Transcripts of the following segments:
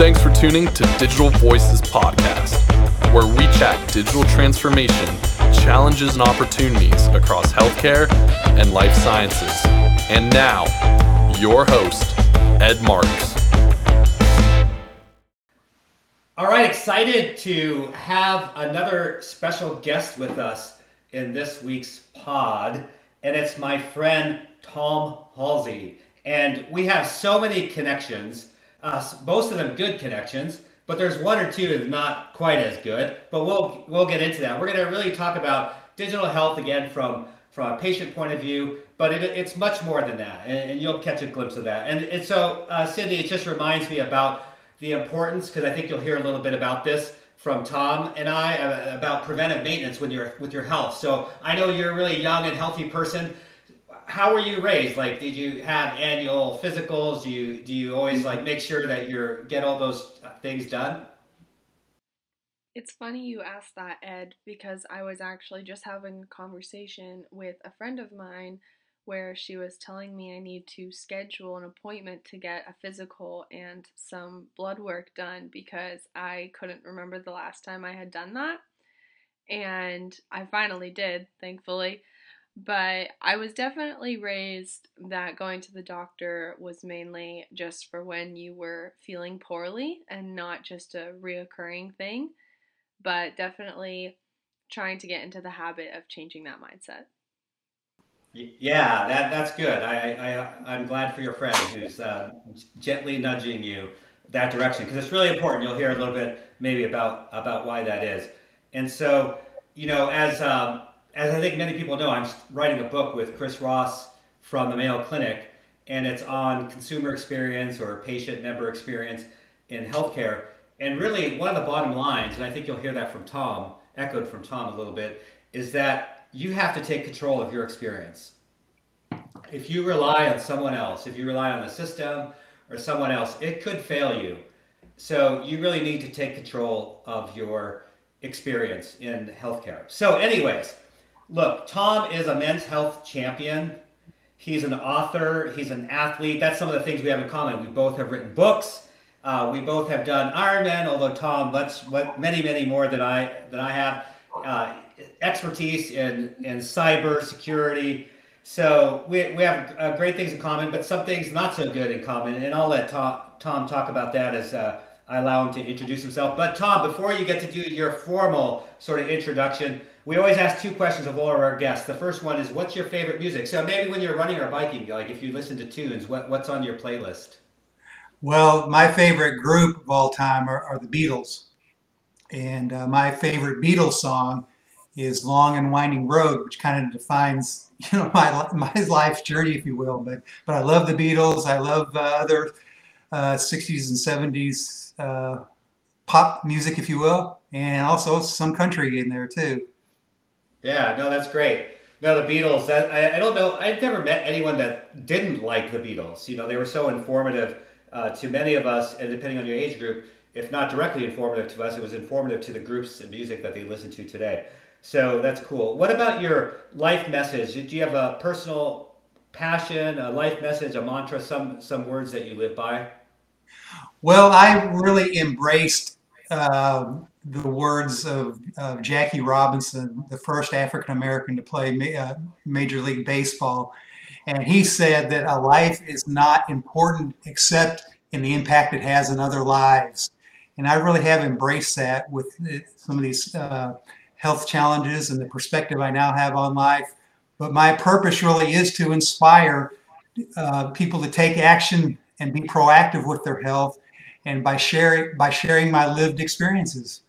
Thanks for tuning to Digital Voices Podcast, where we chat digital transformation, challenges, and opportunities across healthcare and life sciences. And now, your host, Ed Marx. All right, excited to have another special guest with us in this week's pod, and it's my friend Tom Hulsey. And we have so many connections, uh, most of them good connections, but there's one or two that's not quite as good. But we'll we'll get into that. We're going to really talk about digital health again from from a patient point of view, but it, it's much more than that, and, and, you'll catch a glimpse of that. And, and so, uh, Cindy, it just reminds me about the importance, because I think you'll hear a little bit about this from Tom and I uh, about preventive maintenance with your with your health. So I know you're a really young and healthy person. How were you raised? Like, did you have annual physicals? Do you do you always like make sure that you're get all those things done? It's funny you asked that, Ed, because I was actually just having a conversation with a friend of mine where she was telling me I need to schedule an appointment to get a physical and some blood work done because I couldn't remember the last time I had done that. And I finally did, thankfully. But I was definitely raised that going to the doctor was mainly just for when you were feeling poorly and not just a reoccurring thing. But definitely trying to get into the habit of changing that mindset. Yeah, that that's good. I, I I'm glad for your friend who's uh, gently nudging you that direction because it's really important. You'll hear a little bit maybe about about why that is. And so, you know, as um, as I think many people know, I'm writing a book with Chris Ross from the Mayo Clinic, and it's on consumer experience or patient member experience in healthcare. And really, one of the bottom lines, and I think you'll hear that from Tom, echoed from Tom a little bit, is that you have to take control of your experience. If you rely on someone else, if you rely on the system or someone else, it could fail you. So you really need to take control of your experience in healthcare. So, anyways, look, Tom is a men's health champion. He's an author. He's an athlete. That's some of the things we have in common. We both have written books. Uh, we both have done Ironman, although Tom, much, many, many more than I than I have. Uh, expertise in, in cyber security. So we, we have uh, great things in common, but some things not so good in common. And I'll let Tom, Tom talk about that as uh, I allow him to introduce himself. But Tom, before you get to do your formal sort of introduction, we always ask two questions of all of our guests. The first one is, what's your favorite music? So maybe when you're running or biking, like if you listen to tunes, what, what's on your playlist? Well, my favorite group of all time are, are the Beatles. And uh, my favorite Beatles song is long and winding road, which kind of defines you know my my life's journey, if you will. But but I love the Beatles. I love uh, other uh, 60s and 70s uh, pop music, if you will, and also some country in there too. Yeah, no, that's great. No, the Beatles. That I, I don't know. I've never met anyone that didn't like the Beatles. You know, they were so informative uh, to many of us, and depending on your age group, if not directly informative to us, it was informative to the groups and music that they listen to today. So that's cool. What about your life message? Do you have a personal passion, a life message, a mantra, some some words that you live by? Well, I really embraced uh, the words of, of, Jackie Robinson, the first African American to play ma- uh, Major League Baseball. And he said that a life is not important except in the impact it has on other lives. And I really have embraced that with some of these uh, health challenges and the perspective I now have on life. But my purpose really is to inspire uh, people to take action and be proactive with their health, and by sharing by sharing my lived experiences.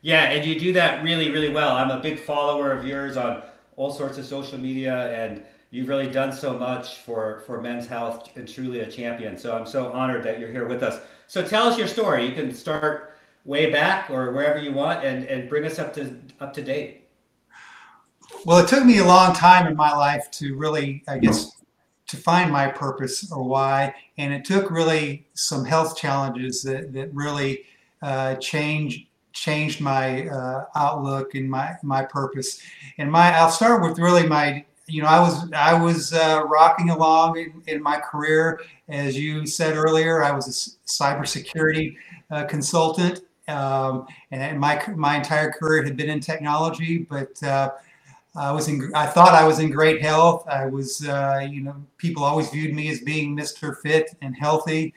Yeah, and you do that really, really well. I'm a big follower of yours on all sorts of social media, and you've really done so much for for men's health and truly a champion. So I'm so honored that you're here with us. So tell us your story. You can start way back or wherever you want and, and bring us up to up to date. Well, it took me a long time in my life to really, I guess, to find my purpose or why, and it took really some health challenges that that really uh, changed changed my uh, outlook and my my purpose. And my I'll start with really my you know, I was I was uh, rocking along in, in, my career, as you said earlier. I was a cybersecurity uh, consultant, um, and my my entire career had been in technology. But uh, I was in I thought I was in great health. I was, uh, you know, people always viewed me as being Mr. Fit and healthy.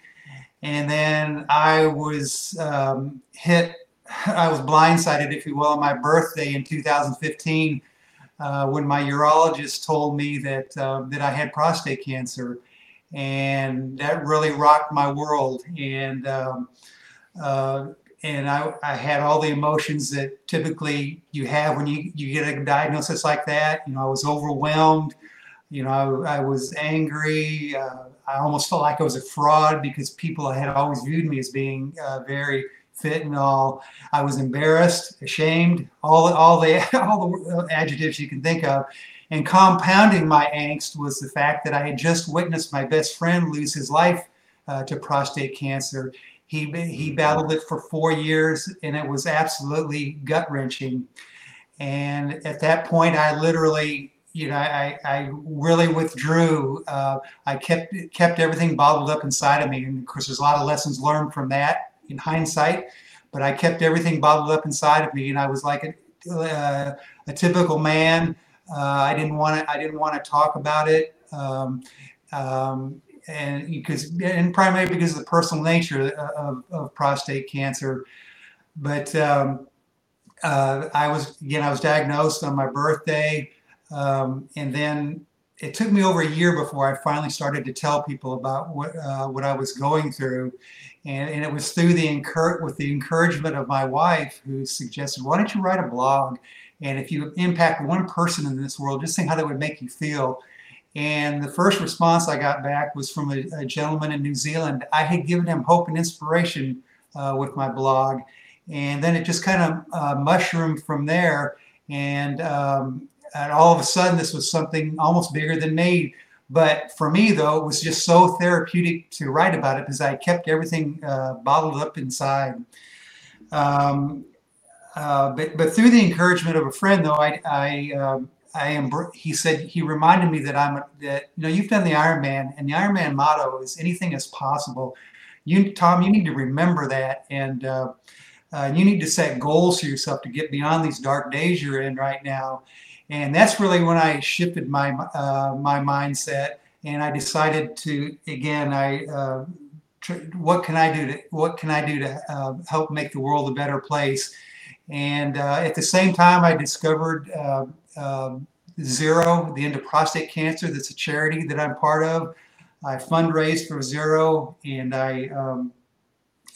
And then I was um, hit. I was blindsided, if you will, on my birthday in 2015 uh, when my urologist told me that uh, that I had prostate cancer, and that really rocked my world. And um, uh, and I, I had all the emotions that typically you have when you, you get a diagnosis like that. You know, I was overwhelmed. You know, I, I was angry. Uh, I almost felt like I was a fraud because people had always viewed me as being uh, very fit and all. I was embarrassed, ashamed, all all the all the adjectives you can think of. And compounding my angst was the fact that I had just witnessed my best friend lose his life uh, to prostate cancer. He he battled it for four years, and it was absolutely gut wrenching. And at that point, I literally you know, I, I really withdrew. Uh, I kept kept everything bottled up inside of me, and of course, there's a lot of lessons learned from that in hindsight, but I kept everything bottled up inside of me, and I was like a, uh, a typical man. Uh, I didn't want to. I didn't want to talk about it, um, um, and because and primarily because of the personal nature of, of prostate cancer. But um, uh, I was again. I was diagnosed on my birthday, um, and then it took me over a year before I finally started to tell people about what uh, what I was going through, and, and it was through the encour- with the encouragement of my wife who suggested, why don't you write a blog? And if you impact one person in this world, just think how that would make you feel. And the first response I got back was from a, a gentleman in New Zealand. I had given him hope and inspiration uh, with my blog. And then it just kind of uh, mushroomed from there. And, um, and all of a sudden, this was something almost bigger than me. But for me, though, it was just so therapeutic to write about it because I kept everything uh, bottled up inside. Um, uh, but but through the encouragement of a friend, though, I I um, I am. He said he reminded me that I'm that you know you've done the Ironman, and the Ironman motto is anything is possible. You Tom, you need to remember that, and uh, uh, you need to set goals for yourself to get beyond these dark days you're in right now and that's really when I shifted my uh, my mindset, and I decided to again, I uh, tr- what can I do to what can I do to uh, help make the world a better place, and uh, at the same time, I discovered. Uh, um, Zero, the end of prostate cancer. That's a charity that I'm part of. I fundraised for Zero, and I um,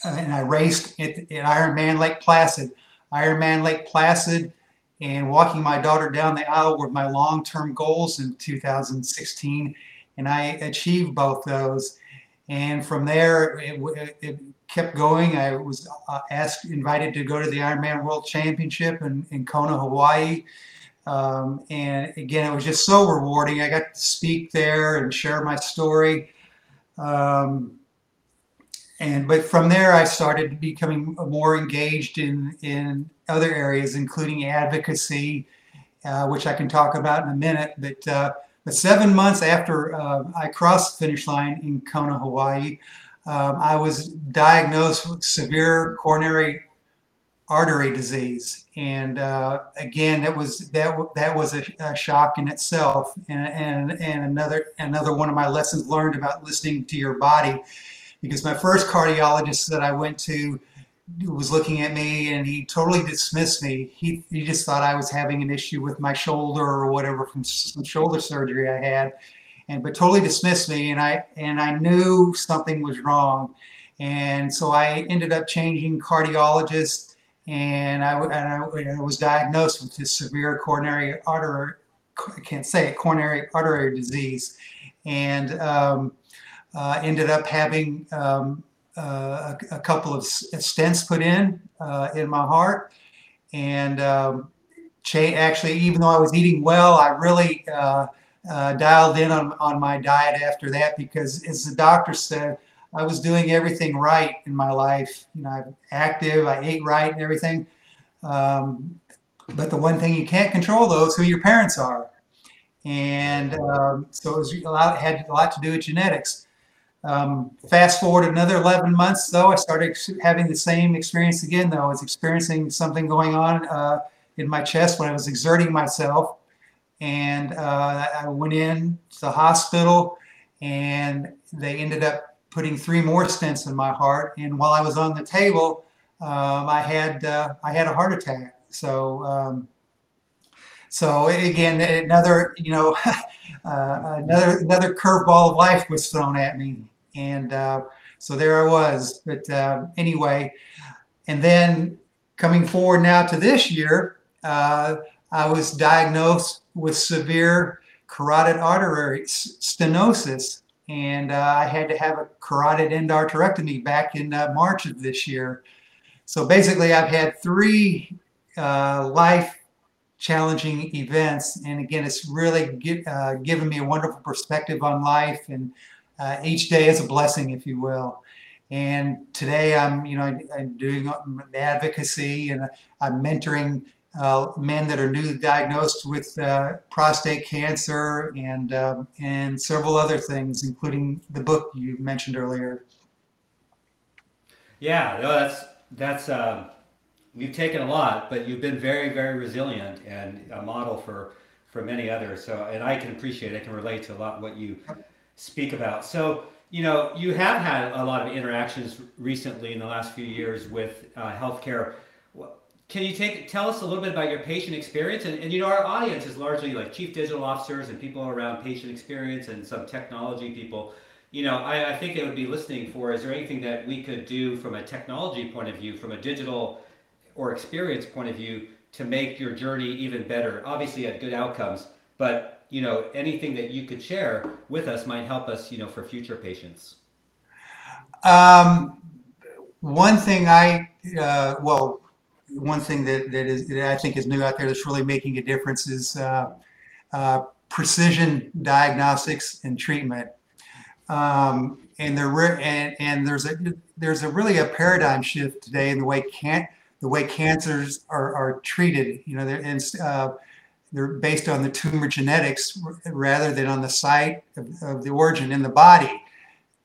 and I raced at, at Ironman Lake Placid. Ironman Lake Placid and walking my daughter down the aisle were my long-term goals in 2016 and i achieved both those. And from there it, it kept going. I was uh, asked invited to go to the ironman world championship in, in kona hawaii. Um, and again it was just so rewarding. I got to speak there and share my story. Um, and but from there I started becoming more engaged in in other areas, including advocacy, uh, which I can talk about in a minute. But uh, but seven months after uh, I crossed the finish line in Kona, Hawaii, um, I was diagnosed with severe coronary artery disease, and uh, again, that was that that was a, a shock in itself, and, and and another another one of my lessons learned about listening to your body because my first cardiologist that I went to was looking at me and he totally dismissed me. He, he just thought I was having an issue with my shoulder or whatever from some shoulder surgery I had, and but totally dismissed me. And I and I knew something was wrong, and so I ended up changing cardiologist, and I and I, I was diagnosed with this severe coronary artery. I can't say it, coronary artery disease, and um, uh, ended up having um, uh, a, a, couple of stents put in uh, in my heart, and um, actually, even though I was eating well, I really uh, uh, dialed in on, on my diet after that because, as the doctor said, I was doing everything right in my life. You know, I'm active, I ate right, and everything. Um, but the one thing you can't control, though, is who your parents are. and um, so it was a lot, had a lot to do with genetics. Um, fast forward another 11 months, though, I started having the same experience again. Though I was experiencing something going on uh, in my chest when I was exerting myself, and uh, I went in to the hospital, and they ended up putting three more stents in my heart. And while I was on the table, um, I had uh, I had a heart attack. So um, so again, another you know uh, another another curveball of life was thrown at me, and uh, so there I was. But uh, anyway, and then coming forward now to this year, uh, I was diagnosed with severe carotid artery stenosis, and uh, I had to have a carotid endarterectomy back in uh, March of this year. So basically, I've had three life challenging events. And again, it's really uh, given me a wonderful perspective on life, and uh, each day is a blessing, if you will. And today, I'm you know I'm doing advocacy and I'm mentoring uh, men that are newly diagnosed with uh, prostate cancer and um, and several other things, including the book you mentioned earlier. Yeah, no, that's that's. You've taken a lot, but you've been very, very resilient and a model for for many others. So, and I can appreciate, I can relate to a lot what you speak about. So, you know, you have had a lot of interactions recently in the last few years with uh, healthcare. Can you take tell us a little bit about your patient experience? And, and you know, our audience is largely like chief digital officers and people around patient experience and some technology people. You know, I, I think they would be listening for. Is there anything that we could do from a technology point of view, from a digital or experience point of view to make your journey even better. Obviously, at good outcomes, but you know anything that you could share with us might help us, you know, for future patients. Um, one thing I uh, well, one thing that that is that I think is new out there that's really making a difference is uh, uh, precision diagnostics and treatment. Um, and there re- and, and there's a there's a really a paradigm shift today in the way can the way cancers are, are treated. You know, they're, and, uh, they're based on the tumor genetics rather than on the site of, of the origin in the body.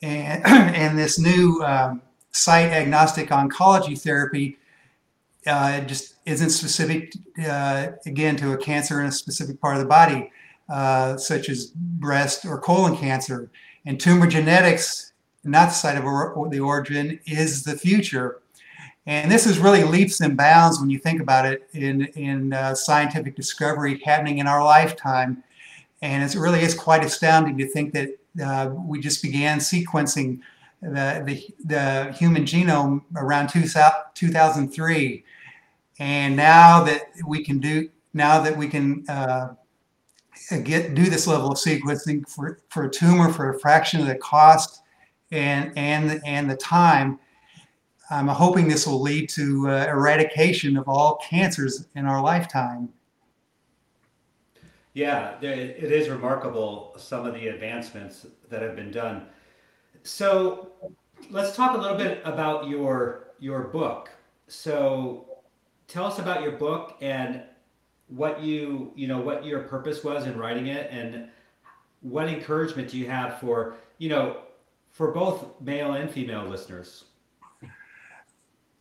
And, and this new um, site agnostic oncology therapy uh, just isn't specific, uh, again, to a cancer in a specific part of the body, uh, such as breast or colon cancer. And tumor genetics, not the site of or, the origin, is the future. And this is really leaps and bounds when you think about it in, in uh, scientific discovery happening in our lifetime. And it really is quite astounding to think that uh, we just began sequencing the, the, the human genome around two, 2003. And now that we can do, now that we can uh, get do this level of sequencing for, for a tumor for a fraction of the cost and, and, and the time, I'm hoping this will lead to uh, eradication of all cancers in our lifetime. Yeah, it is remarkable some of the advancements that have been done. So let's talk a little bit about your your book. So tell us about your book and what you you know what your purpose was in writing it and what encouragement do you have for you know for both male and female listeners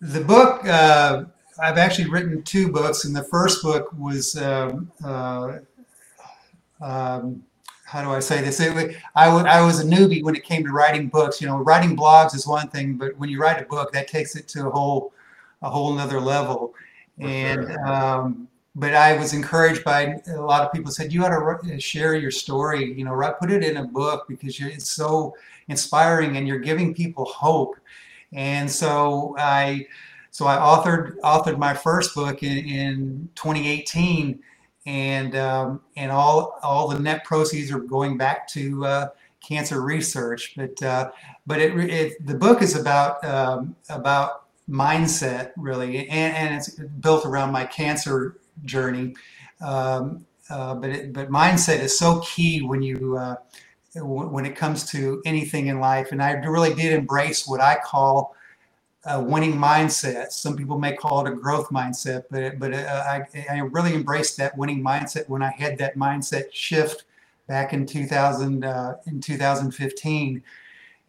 the book uh, I've actually written two books, and the first book was um, uh, um, how do I say this? It, I, w- I was a newbie when it came to writing books. You know, writing blogs is one thing, but when you write a book, that takes it to a whole a whole nother level. For and sure. um, but I was encouraged by a lot of people said you ought to share your story. You know, write, put it in a book because it's so inspiring and you're giving people hope and so I so I authored authored my first book in, in 2018, and um, and all all the net proceeds are going back to uh, cancer research. But uh, but it, it, the book is about um, about mindset really, and, and it's built around my cancer journey. Um, uh, but it, but mindset is so key when you uh, when it comes to anything in life. And I really did embrace what I call a winning mindset. Some people may call it a growth mindset, but but uh, I, I really embraced that winning mindset when I had that mindset shift back in 2000 uh, in 2015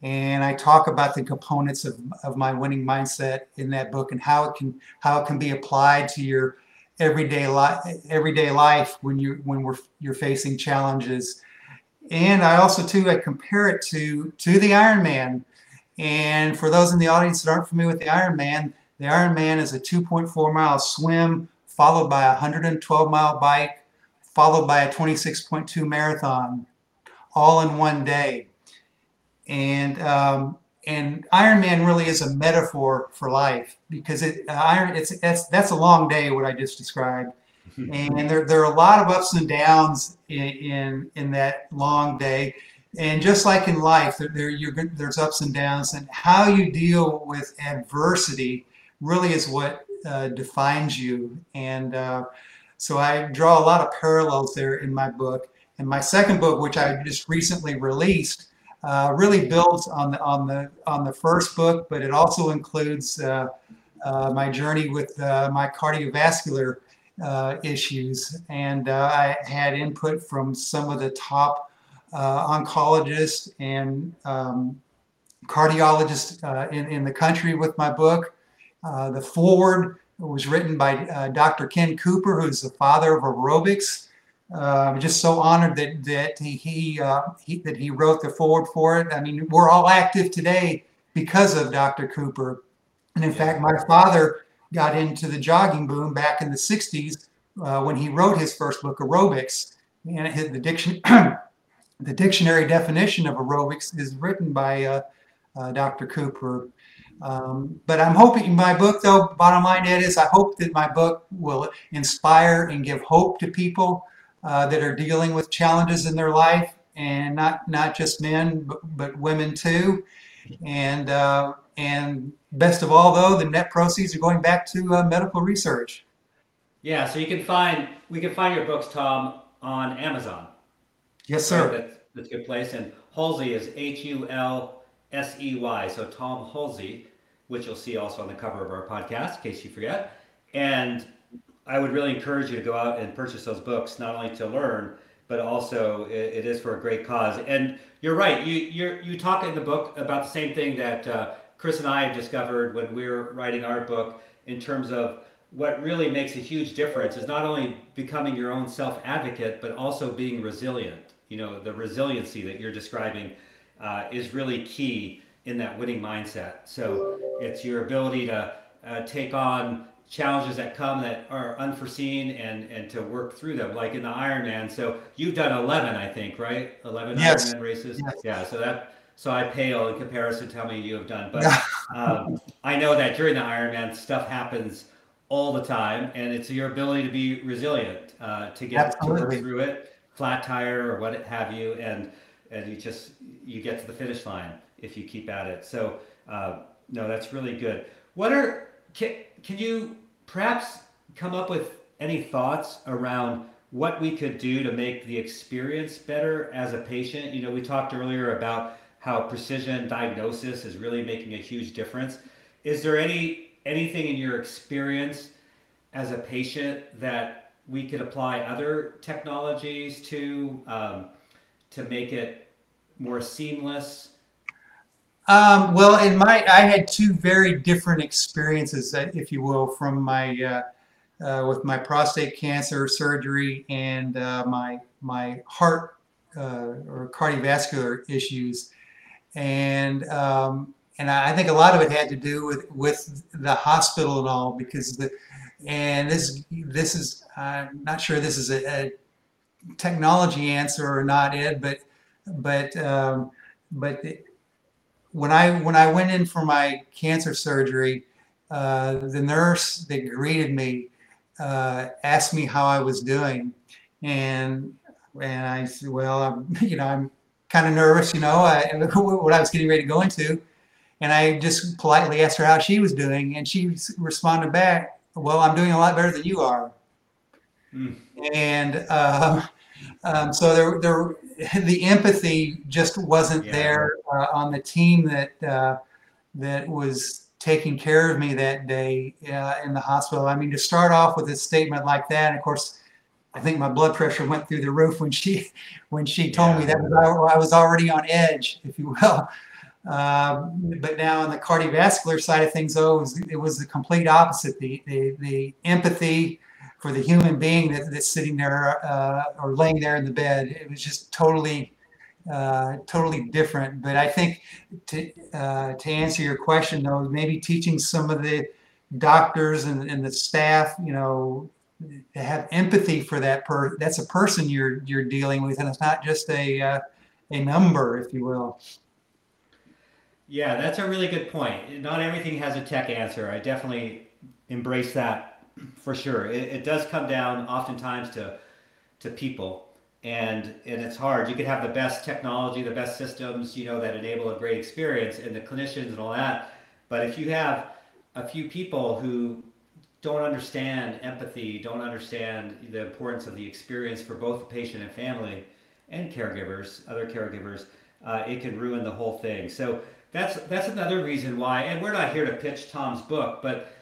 and I talk about the components of, of my winning mindset in that book and how it can how it can be applied to your everyday life everyday life when you when we're you're facing challenges and I also too I compare it to to the Ironman and for those in the audience that aren't familiar with the Ironman the Ironman is a 2.4 mile swim followed by a 112 mile bike followed by a 26.2 marathon all in one day. And um, and Ironman really is a metaphor for life because it uh, iron it's that's that's a long day what I just described, and there there are a lot of ups and downs in in, in that long day, and just like in life, there, there there's ups and downs, and how you deal with adversity really is what uh, defines you, and uh, so I draw a lot of parallels there in my book. And my second book, which I just recently released, uh, really builds on the on the on the first book, but it also includes uh, uh, my journey with uh, my cardiovascular uh, issues, and uh, I had input from some of the top oncologists and um, cardiologists in in the country with my book. the foreword was written by Dr. Ken Cooper, who's the father of aerobics. Uh, just so honored that that he he, uh, he, that he wrote the forward for it. I mean, we're all active today because of Dr. Cooper, and in fact, my father got into the jogging boom back in the '60s uh, when he wrote his first book, Aerobics, and it, the diction the dictionary definition of aerobics is written by uh, uh, Dr. Cooper. Um, but I'm hoping my book, though, bottom line, Ed, is I hope that my book will inspire and give hope to people uh, that are dealing with challenges in their life, and not not just men, but, but women too. And uh, and best of all, though, the net proceeds are going back to uh, medical research. Yeah, so you can find we can find your books, Tom, on Amazon. Yes, sir. That's, that's a good place. And Hulsey is H U L S E Y. So Tom Hulsey, which you'll see also on the cover of our podcast, in case you forget. And I would really encourage you to go out and purchase those books, not only to learn, but also it, it is for a great cause. And you're right. You you you talk in the book about the same thing that uh, Chris and I have discovered when we're writing our book in terms of what really makes a huge difference is not only becoming your own self advocate, but also being resilient. You know, the resiliency that you're describing uh, is really key in that winning mindset. So it's your ability to uh, take on challenges that come that are unforeseen and and to work through them like in the ironman so you've done 11 i think right 11 yes. ironman races yes. yeah so that so i pale in comparison to how many you have done but um, i know that during the ironman stuff happens all the time and it's your ability to be resilient uh, to get Absolutely. to work through it flat tire or what have you and and you just you get to the finish line if you keep at it so uh, no that's really good what are can, can you perhaps come up with any thoughts around what we could do to make the experience better as a patient. You know, we talked earlier about how precision diagnosis is really making a huge difference. Is there any anything in your experience as a patient that we could apply other technologies to um, to make it more seamless um, well, in my, I had two very different experiences, uh, if you will, from my uh, uh, with my prostate cancer surgery and uh, my my heart uh, or cardiovascular issues, and um, and I think a lot of it had to do with with the hospital and all because the and this this is I'm not sure this is a, a technology answer or not, Ed, but but um, but. When I when I went in for my cancer surgery, uh, the nurse that greeted me uh, asked me how I was doing, and and I said, well, I'm you know I'm kind of nervous, you know, I, what I was getting ready to go into, and I just politely asked her how she was doing, and she responded back, well, I'm doing a lot better than you are, mm. and. Uh, um, so there, there, the empathy just wasn't yeah. there uh, on the team that uh, that was taking care of me that day uh, in the hospital. I mean, to start off with a statement like that, of course, I think my blood pressure went through the roof when she when she told yeah. me that was, I was already on edge, if you will. Um, but now on the cardiovascular side of things, though, it was, it was the complete opposite. The, the, the empathy for the human being that, that's sitting there uh, or laying there in the bed, it was just totally, uh, totally different. But I think to, uh, to answer your question, though, maybe teaching some of the doctors and, and the staff, you know, to have empathy for that per that's a person you're you're dealing with and it's not just a uh, a number if you will. Yeah that's a really good point. Not everything has a tech answer. I definitely embrace that for sure. It, it does come down oftentimes to to people and and it's hard. You could have the best technology the best systems you know that enable a great experience and the clinicians and all that but if you have a few people who don't understand empathy, don't understand the importance of the experience for both the patient and family and caregivers, other caregivers, uh, it can ruin the whole thing. So that's that's another reason why. And we're not here to pitch Tom's book, but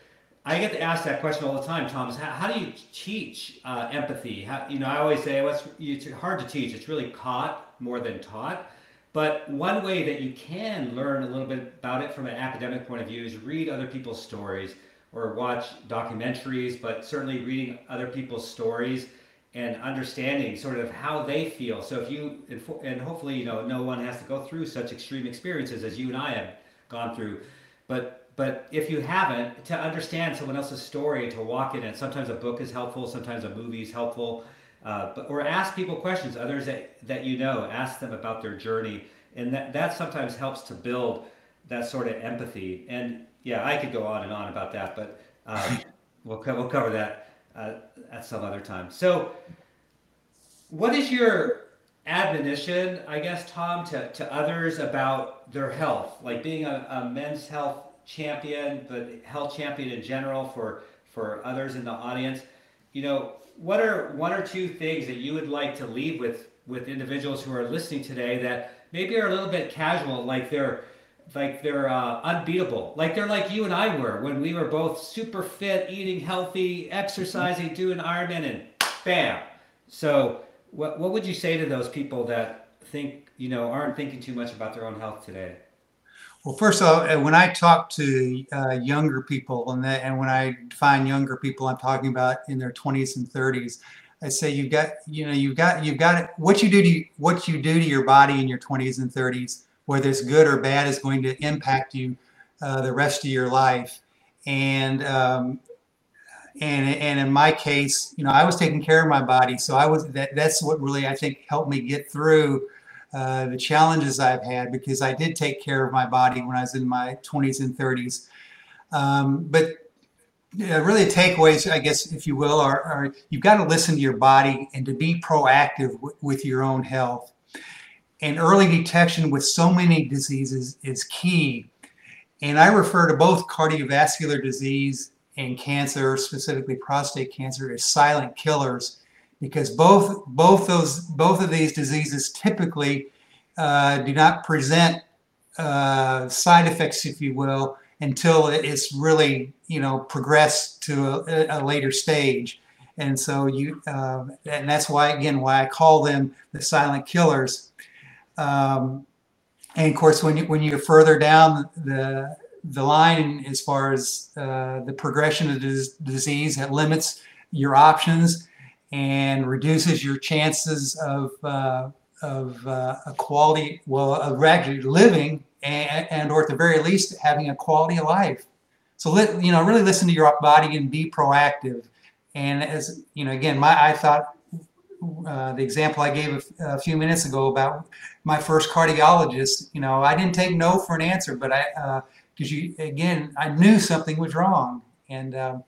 I get to ask that question all the time, Thomas. How, how do you teach uh, empathy? How, you know, I always say well, it's, it's hard to teach. It's really caught more than taught. But one way that you can learn a little bit about it from an academic point of view is read other people's stories or watch documentaries, but certainly reading other people's stories and understanding sort of how they feel. So if you and hopefully you know no one has to go through such extreme experiences as you and I have gone through, but but if you haven't, to understand someone else's story, to walk in it. Sometimes a book is helpful, sometimes a movie is helpful, uh, but or ask people questions, others that that you know, ask them about their journey, and that that sometimes helps to build that sort of empathy. And yeah, I could go on and on about that, but um, we'll co- we'll cover that uh, at some other time. So, what is your admonition, I guess, Tom, to, to others about their health, like being a, a men's health champion, but health champion in general for for others in the audience? You know, what are one or two things that you would like to leave with with individuals who are listening today that maybe are a little bit casual, like they're like they're uh, unbeatable. Like they're like you and I were when we were both super fit, eating healthy, exercising, doing Ironman, and bam. So, what what would you say to those people that think you know aren't thinking too much about their own health today? Well, first of all, uh, when I talk to uh, younger people, and and when I define younger people, I'm talking about in their 20s and 30s. I say you've got, you know, you've got, you've got what you do to what you do to your body in your 20s and 30s whether it's good or bad, is going to impact you uh, the rest of your life. And um, and and in my case, you know, I was taking care of my body, so I was that. That's what really I think helped me get through uh, the challenges I've had because I did take care of my body when I was in my 20s and 30s. Um, but really, takeaways, I guess, if you will, are, are you've got to listen to your body and to be proactive w- with your own health and early detection with so many diseases is key. And I refer to both cardiovascular disease and cancer, specifically prostate cancer, as silent killers, because both both those both of these diseases typically uh, do not present uh, side effects, if you will, until it's really you know progressed to a, a later stage. And so you, uh, and that's why again why I call them the silent killers um, and of course, when you when you're further down the the line as far as uh, the progression of the disease, it limits your options and reduces your chances of uh, of uh, a quality, well, of actually living and, and, or at the very least having a quality of life. So let you know, really listen to your body and be proactive. And as you know, again, my I thought uh, the example I gave a, a, few minutes ago about my first cardiologist, you know, I didn't take no for an answer, but I, because uh, you, again, I knew something was wrong, and um,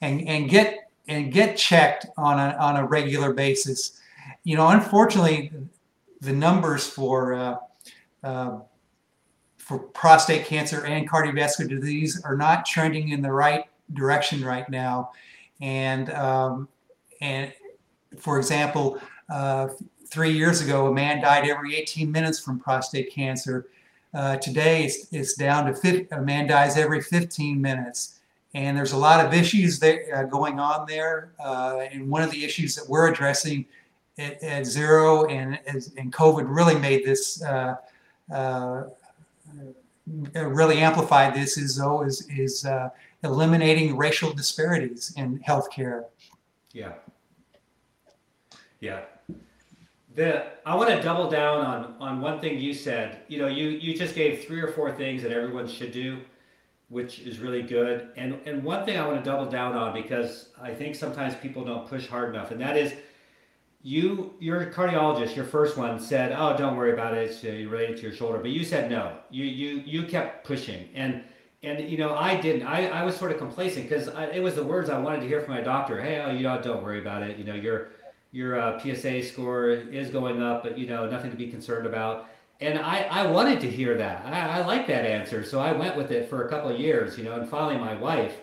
and and get and get checked on a on a regular basis. You know, unfortunately, the numbers for uh, uh for prostate cancer and cardiovascular disease are not trending in the right direction right now, and um, and for example, uh, three years ago, a man died every 18 minutes from prostate cancer. Uh, today, it's, it's, down to 50, a man dies every 15 minutes. and there's a lot of issues that uh, going on there. Uh, and one of the issues that we're addressing at, at Zero and and COVID really made this uh, uh, really amplified this is though is is uh, eliminating racial disparities in healthcare. Yeah. Yeah. The I want to double down on on one thing you said. You know, you you just gave three or four things that everyone should do, which is really good. And and one thing I want to double down on because I think sometimes people don't push hard enough, and that is you your cardiologist your first one said oh don't worry about it it's uh, related to your shoulder but you said no. You you you kept pushing. And and you know i didn't. I, I was sort of complacent because it was the words i wanted to hear from my doctor. Hey oh, you know don't worry about it. You know your your uh, psa score is going up but you know nothing to be concerned about. And i i wanted to hear that. I, I like that answer. So i went with it for a couple of years you know and finally my wife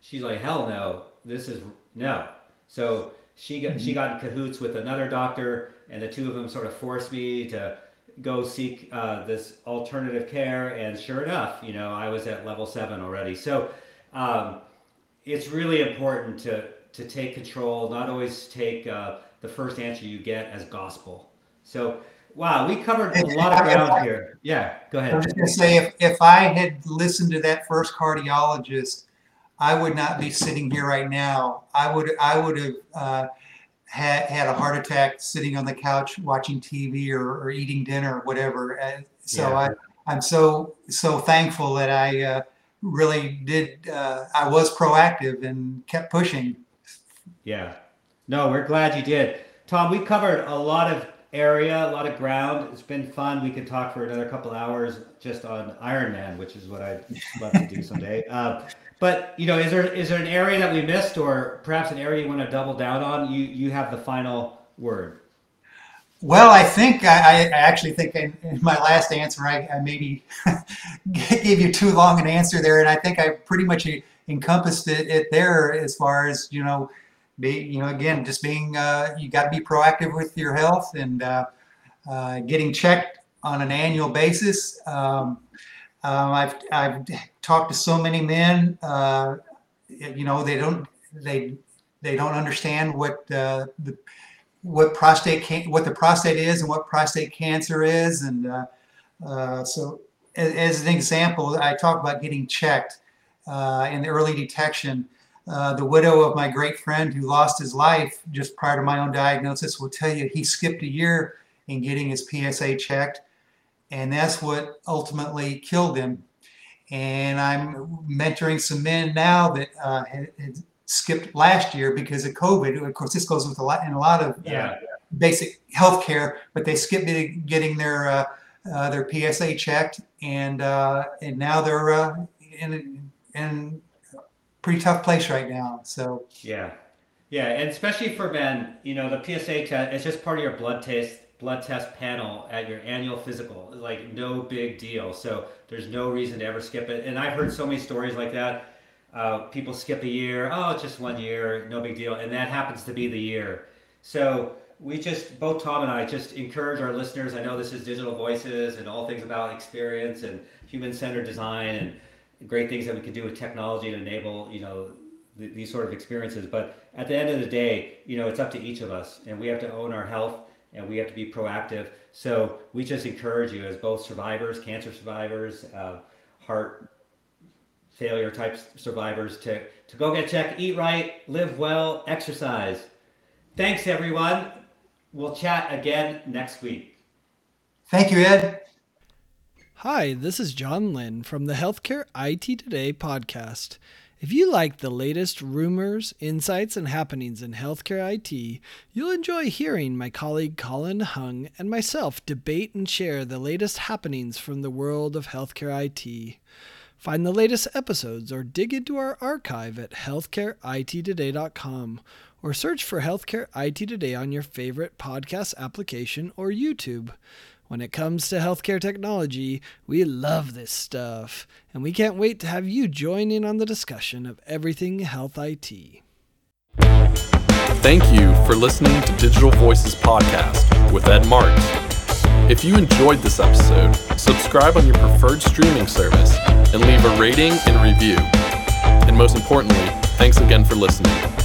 she's like hell no. This is no. So she got she got in cahoots with another doctor, and the two of them sort of forced me to go seek uh, this alternative care. And sure enough, you know, I was at level seven already. So um, it's really important to to take control, not always take uh, the first answer you get as gospel. So. Wow, we covered a lot of ground here. Yeah, go ahead. I was just going to say, if, if I had listened to that first cardiologist I would not be sitting here right now. I would I would have uh, had had a heart attack sitting on the couch watching TV or, or eating dinner or whatever. And so yeah. I I'm so so thankful that I uh, really did. Uh, I was proactive and kept pushing. Yeah. No, we're glad you did, Tom. We covered a lot of area, a lot of ground. It's been fun. We could talk for another couple hours just on Ironman, which is what I'd love to do someday. Uh, but you know, is there is there an area that we missed, or perhaps an area you want to double down on? You you have the final word. Well, I think I, I actually think in, in, my last answer I, I maybe gave you too long an answer there, and I think I pretty much encompassed it, it there as far as you know, be you know again just being uh, you got to be proactive with your health and uh, uh, getting checked on an annual basis. Um, um, I've I've talked to so many men. Uh, you know, they don't they they don't understand what uh, the what prostate can, what the prostate is and what prostate cancer is, and uh, so as, as, an example, I talk about getting checked uh, in the early detection. Uh, the widow of my great friend who lost his life just prior to my own diagnosis will tell you he skipped a year in getting his PSA checked and that's what ultimately killed him. And I'm mentoring some men now that uh, had, had, skipped last year because of COVID. Of course, this goes with a lot in a lot of uh, yeah. uh, basic health care, but they skipped getting their uh, uh their PSA checked, and uh, and now they're in in pretty tough place right now. So yeah, yeah, and especially for men, you know, the PSA test is just part of your blood test blood test panel at your annual physical. Like no big deal. So there's no reason to ever skip it. And I've heard so many stories like that. Uh, people skip a year. Oh, it's just one year, no big deal. And that happens to be the year. So we just, both Tom and I, just encourage our listeners. I know this is digital voices and all things about experience and human-centered design and great things that we can do with technology to enable, you know, th- these sort of experiences. But at the end of the day, you know, it's up to each of us, and we have to own our health and we have to be proactive. So we just encourage you as both survivors, cancer survivors, uh, heart failure type survivors to, to go get checked, eat right, live well, exercise. Thanks everyone. We'll chat again next week. Thank you, Ed. Hi, this is John Lynn from the Healthcare IT Today podcast. If you like the latest rumors, insights, and happenings in healthcare IT, you'll enjoy hearing my colleague Colin Hung and myself debate and share the latest happenings from the world of healthcare IT. Find the latest episodes or dig into our archive at healthcareittoday.com or search for Healthcare IT Today on your favorite podcast application or YouTube. When it comes to healthcare technology, we love this stuff, and we can't wait to have you join in on the discussion of everything health IT. Thank you for listening to Digital Voices Podcast with Ed Marx. If you enjoyed this episode, subscribe on your preferred streaming service and leave a rating and review. And most importantly, thanks again for listening.